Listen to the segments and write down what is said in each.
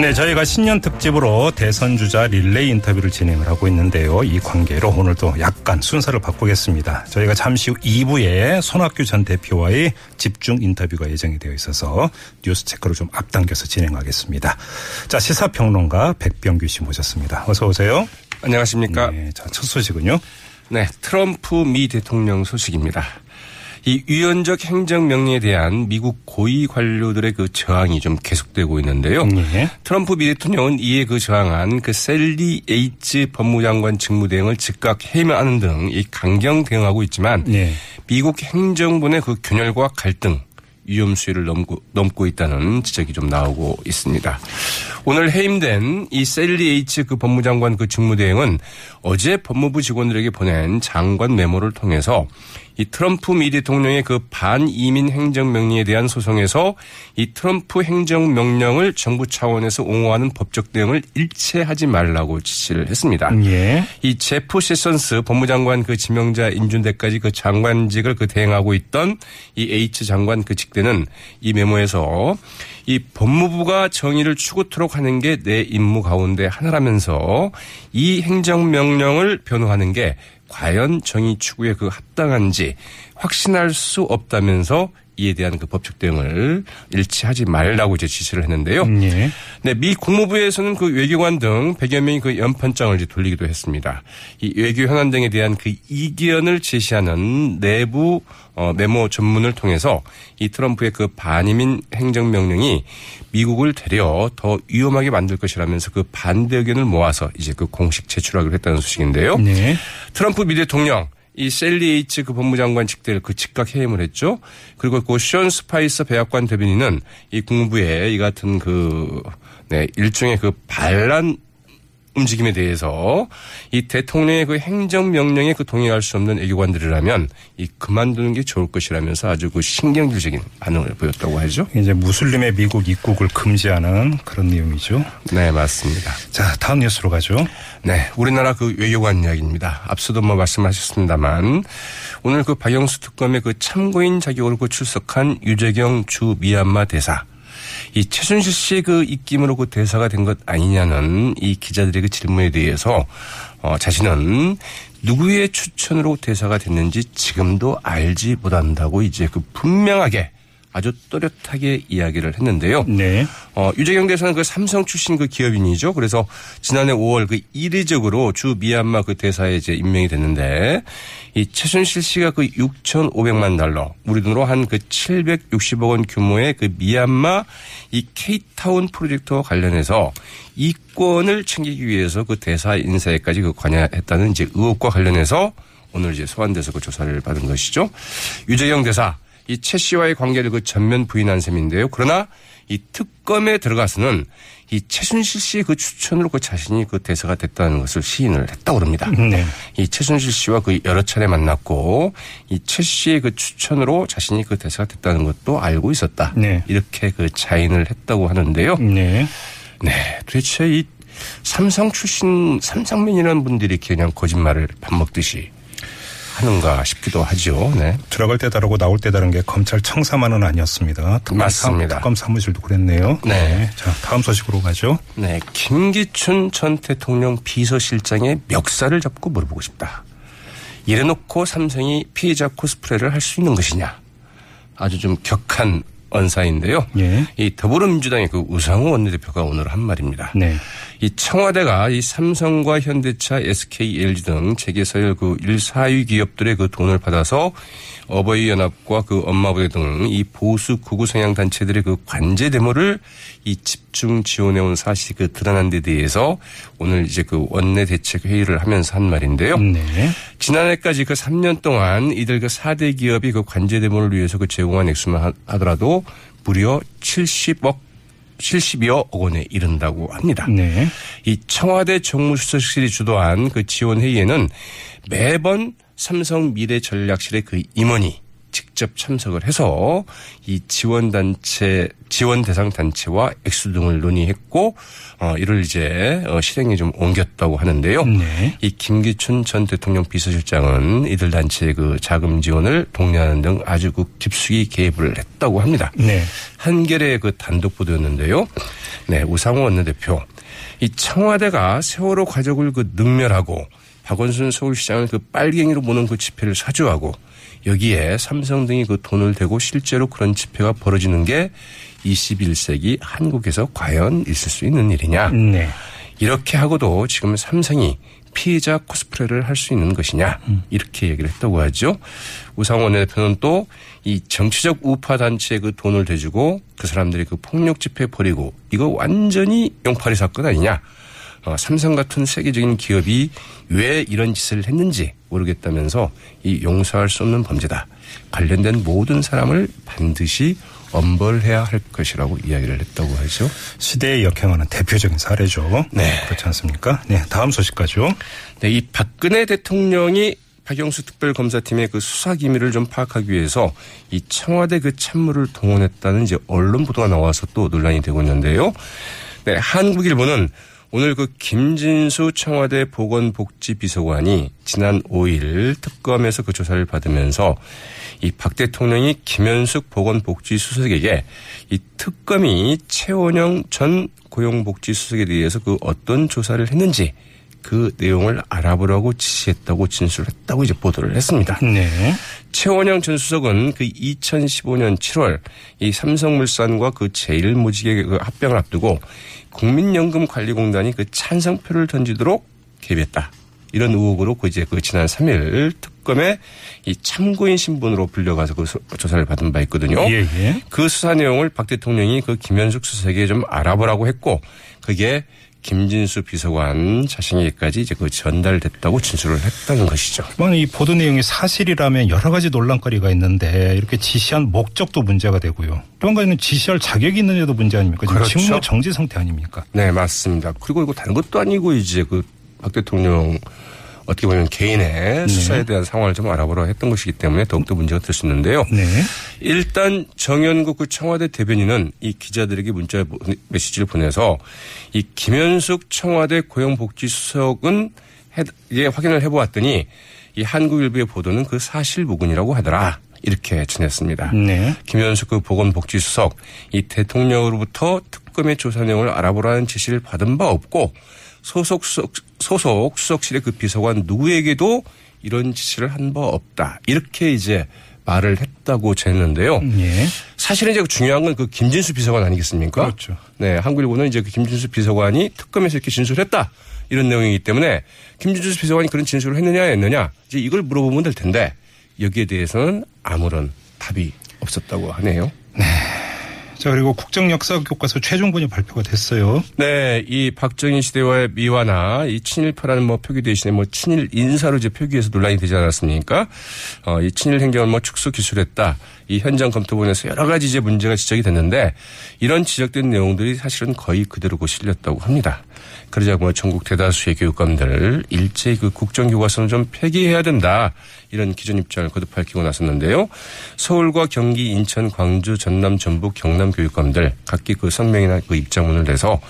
네, 저희가 신년 특집으로 대선 주자 릴레이 인터뷰를 진행을 하고 있는데요. 이 관계로 오늘도 약간 순서를 바꾸겠습니다. 저희가 잠시 후 2부에 손학규 전 대표와의 집중 인터뷰가 예정이 되어 있어서 뉴스 체크를 좀 앞당겨서 진행하겠습니다. 자, 시사평론가 백병규 씨 모셨습니다. 어서 오세요. 안녕하십니까. 네, 자, 첫 소식은요. 네, 트럼프 미 대통령 소식입니다. 이 위헌적 행정명령에 대한 미국 고위 관료들의 그 저항이 좀 계속되고 있는데요. 네. 트럼프 미 대통령은 이에 그 저항한 그 샐리 예이츠 법무장관 직무대행을 즉각 해임하는 등 이 강경 대응하고 있지만 네. 미국 행정부 내 그 균열과 갈등 위험 수위를 넘고, 넘고 있다는 지적이 좀 나오고 있습니다. 오늘 해임된 이 샐리 예이츠 그 법무장관 그 직무대행은 어제 법무부 직원들에게 보낸 장관 메모를 통해서 이 트럼프 미 대통령의 그 반이민 행정명령에 대한 소송에서 이 트럼프 행정명령을 정부 차원에서 옹호하는 법적 대응을 일체하지 말라고 지시를 했습니다. 예. 이 제프 세션스 법무장관 그 지명자 인준 때까지 그 장관직을 그 대행하고 있던 이 H 장관 그 직대는 이 메모에서 이 법무부가 정의를 추구토록 하는 게 내 임무 가운데 하나라면서 이 행정명령을 변호하는 게 과연 정의 추구에 그 합당한지 확신할 수 없다면서 이에 대한 그 법적 대응을 일치하지 말라고 이제 지시를 했는데요. 예. 네, 미 국무부에서는 그 외교관 등 100여 명이 그 연판장을 이제 돌리기도 했습니다. 이 외교 현안 등에 대한 그 이견을 제시하는 내부 어, 메모 전문을 통해서 이 트럼프의 그 반이민 행정명령이 미국을 되려 더 위험하게 만들 것이라면서 그 반대 의견을 모아서 이제 그 공식 제출하기로 했다는 소식인데요. 네. 트럼프 미 대통령 이 셀리 H 그 법무장관 직대를 그 즉각 해임을 했죠. 그리고 그션 스파이서 백악관 대변인은 이 국무부의 이 같은 그, 네, 일종의 그 반란 움직임에 대해서 이 대통령의 그 행정명령에 그 동의할 수 없는 애교관들이라면 이 그만두는 게 좋을 것이라면서 아주 그 신경질적인 반응을 보였다고 하죠. 이제 무슬림의 미국 입국을 금지하는 그런 내용이죠. 네, 맞습니다. 자, 다음 뉴스로 가죠. 네, 우리나라 그 외교관 이야기입니다. 앞서도 뭐 말씀하셨습니다만 오늘 그 박영수 특검의 그 참고인 자격으로 그 출석한 유재경 주 미얀마 대사 이 최순실 씨의 그 입김으로 그 대사가 된 것 아니냐는 이 기자들의 그 질문에 대해서 어 자신은 누구의 추천으로 대사가 됐는지 지금도 알지 못한다고 이제 그 분명하게 아주 또렷하게 이야기를 했는데요. 네. 어, 유재경 대사는 그 삼성 출신 그 기업인이죠. 그래서 지난해 5월 그 이례적으로 주 미얀마 그 대사에 이제 임명이 됐는데 이 최순실 씨가 그 6,500만 달러 우리 돈으로 한 그 760억 원 규모의 그 미얀마 이 케이타운 프로젝트와 관련해서 이권을 챙기기 위해서 그 대사 인사에까지 그 관여했다는 이제 의혹과 관련해서 오늘 이제 소환돼서 그 조사를 받은 것이죠. 유재경 대사 이 최 씨와의 관계를 그 전면 부인한 셈인데요. 그러나 이 특검에 들어가서는 이 최순실 씨의 그 추천으로 그 자신이 그 대사가 됐다는 것을 시인을 했다고 그럽니다. 네. 이 최순실 씨와 그 여러 차례 만났고 이 최 씨의 그 추천으로 자신이 그 대사가 됐다는 것도 알고 있었다. 네. 이렇게 그 자인을 했다고 하는데요. 네. 네. 도대체 이 삼성 출신 삼성맨이라는 분들이 그냥 거짓말을 밥 먹듯이 하는가 싶기도 하죠. 네. 들어갈 때 다르고 나올 때 다른 게 검찰 청사만은 아니었습니다. 특검 맞습니다. 사, 특검 사무실도 그랬네요. 네. 자, 다음 소식으로 가죠. 네, 김기춘 전 대통령 비서실장의 멱살을 잡고 물어보고 싶다. 이래놓고 삼성이 피해자 코스프레를 할 수 있는 것이냐. 아주 좀 격한 언사인데요. 예. 이 더불어민주당의 그 우상호 원내대표가 오늘 한 말입니다. 네. 이 청와대가 이 삼성과 현대차, SK, LG 등 재계 서열 그 1, 4위 기업들의 그 돈을 받아서 어버이 연합과 그 엄마부대 등 이 보수 구구 성향 단체들의 그 관제 데모를 이 집중 지원해 온 사실이 그 드러난 데 대해서 오늘 이제 그 원내 대책 회의를 하면서 한 말인데요. 네. 지난해까지 그 3년 동안 이들 그 4대 기업이 그 관제 데모를 위해서 그 제공한 액수만 하- 하더라도 무려 70억 70여억 원에 이른다고 합니다. 네. 이 청와대 정무수석실이 주도한 그 지원 회의에는 매번 삼성 미래전략실의 그 임원이 직접 참석을 해서 이 지원 단체 지원 대상 단체와 액수 등을 논의했고 어 이를 이제 어, 실행에 좀 옮겼다고 하는데요. 네. 이 김기춘 전 대통령 비서실장은 이들 단체의 그 자금 지원을 독려하는 등 아주 그 깊숙이 개입을 했다고 합니다. 네. 한겨레의 그 단독 보도였는데요. 네, 우상호 원내대표. 이 청와대가 세월호 가족을 그 능멸하고 박원순 서울시장을 그 빨갱이로 보는 그 집회를 사주하고 여기에 삼성 등이 그 돈을 대고 실제로 그런 집회가 벌어지는 게 21세기 한국에서 과연 있을 수 있는 일이냐. 네. 이렇게 하고도 지금 삼성이 피해자 코스프레를 할 수 있는 것이냐 이렇게 얘기를 했다고 하죠. 우상원 대표는 또 이 정치적 우파 단체에 그 돈을 대주고 그 사람들이 그 폭력 집회 벌이고 이거 완전히 용팔이 사건 아니냐. 어, 삼성 같은 세계적인 기업이 왜 이런 짓을 했는지 모르겠다면서 이 용서할 수 없는 범죄다. 관련된 모든 사람을 반드시 엄벌해야 할 것이라고 이야기를 했다고 하죠. 시대에 역행하는 대표적인 사례죠. 네. 그렇지 않습니까? 네. 다음 소식까지요. 네, 이 박근혜 대통령이 박영수 특별검사팀의 그 수사 기밀을 좀 파악하기 위해서 이 청와대 그 참모를 동원했다는 이제 언론 보도가 나와서 또 논란이 되고 있는데요. 네, 한국일보는 오늘 그 김진수 청와대 보건복지비서관이 지난 5일 특검에서 그 조사를 받으면서 이 박 대통령이 김현숙 보건복지수석에게 이 특검이 최원영 전 고용복지수석에 대해서 그 어떤 조사를 했는지 그 내용을 알아보라고 지시했다고 진술했다고 이제 보도를 했습니다. 네. 최원영 전 수석은 그 2015년 7월 이 삼성물산과 그 제일모직의 그 합병을 앞두고 국민연금관리공단이 그 찬성표를 던지도록 개입했다. 이런 의혹으로 그 이제 그 지난 3일 특검에 이 참고인 신분으로 불려가서 그 수- 조사를 받은 바 있거든요. 예, 예. 그 수사 내용을 박 대통령이 그 김현숙 수석에게 좀 알아보라고 했고 그게 김진수 비서관 자신에게까지 이제 그 전달됐다고 진술을 했다는 것이죠. 이 보도 내용이 사실이라면 여러 가지 논란거리가 있는데 이렇게 지시한 목적도 문제가 되고요. 또 한 가지는 지시할 자격이 있느냐도 문제 아닙니까? 지금 그렇죠. 직무 정지 상태 아닙니까? 네, 맞습니다. 그리고 이거 다른 것도 아니고 이제 그 박 대통령 어떻게 보면 개인의 수사에 대한 상황을 좀 알아보라 했던 것이기 때문에 더욱더 문제가 될 수 있는데요. 네. 일단 정현국 그 청와대 대변인은 이 기자들에게 문자 메시지를 보내서 이 김현숙 청와대 고용복지수석은 해, 예, 확인을 해보았더니 이 한국일보의 보도는 그 사실무근이라고 하더라. 이렇게 전했습니다. 네. 김현숙 그 보건복지수석 이 대통령으로부터 특검의 조사 내용을 알아보라는 지시를 받은 바 없고 소속 수석, 소속 수석실의 그 비서관 누구에게도 이런 지시를 한 바 없다. 이렇게 이제 말을 했다고 전했는데요. 예. 사실은 이제 중요한 건 그 김진수 비서관 아니겠습니까? 그렇죠. 네, 한국일보는 이제 그 김진수 비서관이 특검에서 이렇게 진술했다. 이런 내용이기 때문에 김진수 비서관이 그런 진술을 했느냐 했느냐 이제 이걸 물어보면 될 텐데 여기에 대해서는 아무런 답이 없었다고 하네요. 자, 그리고 국정 역사 교과서 최종본이 발표가 됐어요. 네, 이 박정희 시대와의 미화나 이 친일파라는 뭐 표기 대신에 뭐 친일 인사로 이제 표기해서 논란이 되지 않았습니까? 어, 이 친일 행정을 뭐 축소 기술했다. 이 현장 검토본에서 여러 가지 이제 문제가 지적이 됐는데 이런 지적된 내용들이 사실은 거의 그대로 고 실렸다고 합니다. 그러자 뭐 전국 대다수의 교육감들 일제히 그 국정교과서는 좀 폐기해야 된다. 이런 기존 입장을 거듭 밝히고 나섰는데요. 서울과 경기, 인천, 광주, 전남, 전북, 경남 교육감들 각기 그 성명이나 그 입장문을 내서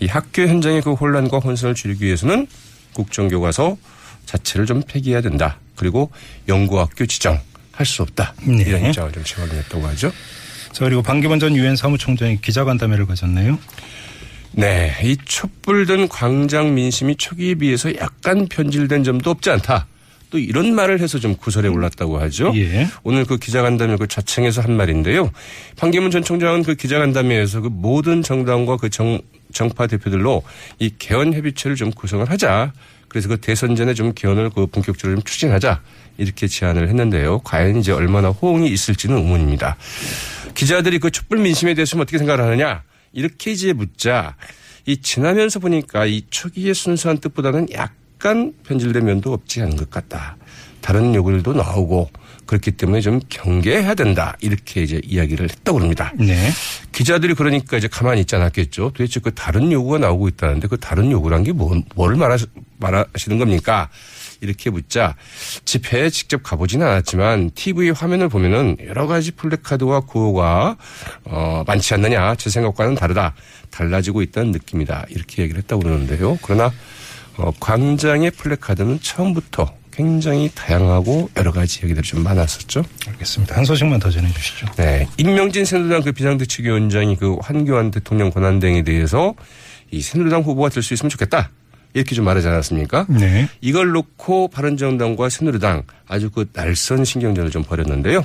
이 학교 현장의 그 혼란과 혼선을 줄이기 위해서는 국정교과서 자체를 좀 폐기해야 된다. 그리고 연구학교 지정 할 수 없다. 네. 이런 입장을 좀 제공했다고 하죠. 자, 그리고 반기문 전 유엔 사무총장이 기자간담회를 가졌네요. 네, 이 촛불 든 광장 민심이 초기에 비해서 약간 변질된 점도 없지 않다. 또 이런 말을 해서 좀 구설에 올랐다고 하죠. 예. 오늘 그 기자간담회 그 자청에서 한 말인데요. 판기문 전 총장은 그 기자간담회에서 그 모든 정당과 그 정, 정파 대표들로 이 개헌 협의체를 좀 구성을 하자. 그래서 그 대선 전에 좀 개헌을 그 본격적으로 좀 추진하자. 이렇게 제안을 했는데요. 과연 이제 얼마나 호응이 있을지는 의문입니다. 기자들이 그 촛불 민심에 대해서 어떻게 생각을 하느냐. 이렇게 이제 묻자 이 지나면서 보니까 이 초기의 순수한 뜻보다는 약 간 변질된 면도 없지 않은 것 같다. 다른 요구들도 나오고 그렇기 때문에 좀 경계해야 된다. 이렇게 이제 이야기를 했다고 합니다. 네. 기자들이 그러니까 이제 가만히 있지 않았겠죠. 도대체 그 다른 요구가 나오고 있다는데 그 다른 요구란 게 뭐, 뭘 말하, 말하시는 겁니까? 이렇게 묻자 집회에 직접 가보지는 않았지만 TV 화면을 보면은 여러 가지 플래카드와 구호가 어, 많지 않느냐 제 생각과는 다르다 달라지고 있다는 느낌이다 이렇게 얘기를 했다고 그러는데요. 그러나 어, 광장의 플래카드는 처음부터 굉장히 다양하고 여러 가지 얘기들이 좀 많았었죠. 알겠습니다. 한 소식만 더 전해 주시죠. 네. 임명진 새누리당 그 비상대책위원장이 그 환교안 대통령 권한대행에 대해서 이 새누리당 후보가 될 수 있으면 좋겠다. 이렇게 좀 말하지 않았습니까? 네. 이걸 놓고 바른정당과 새누리당 아주 그 날선 신경전을 좀 벌였는데요.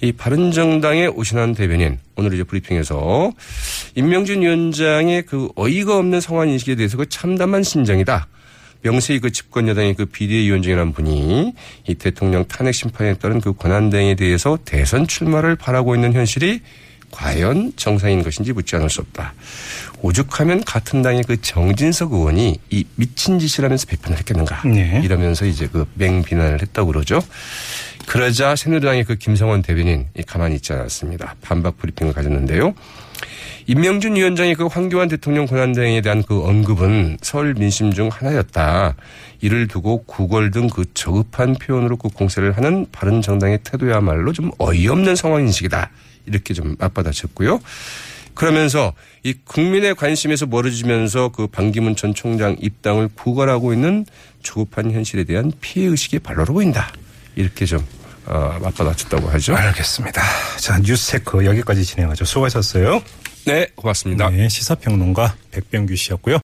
이 바른정당의 오신환 대변인 오늘 이제 브리핑에서 임명진 위원장의 그 어이가 없는 성안 인식에 대해서 그 참담한 신정이다. 명세히 그 집권 여당의 그 비대위원장이라는 분이 이 대통령 탄핵 심판에 따른 그 권한대행에 대해서 대선 출마를 바라고 있는 현실이 과연 정상인 것인지 묻지 않을 수 없다. 오죽하면 같은 당의 그 정진석 의원이 이 미친 짓이라면서 비판을 했겠는가. 네. 이러면서 이제 그 맹비난을 했다고 그러죠. 그러자 새누리당의 그 김성원 대변인 이 가만히 있지 않았습니다. 반박 브리핑을 가졌는데요. 임명준 위원장의 그 황교안 대통령 권한대행에 대한 그 언급은 서울 민심 중 하나였다. 이를 두고 구걸 등 그 저급한 표현으로 그 공세를 하는 바른 정당의 태도야말로 좀 어이없는 상황 인식이다. 이렇게 좀 맞받아쳤고요. 그러면서 이 국민의 관심에서 멀어지면서 그 반기문 전 총장 입당을 구걸하고 있는 조급한 현실에 대한 피해 의식이 발로로 보인다. 이렇게 좀 어, 맞받아쳤다고 하죠. 알겠습니다. 자, 뉴스체크 여기까지 진행하죠. 수고하셨어요. 네, 고맙습니다. 네, 시사평론가 백병규 씨였고요.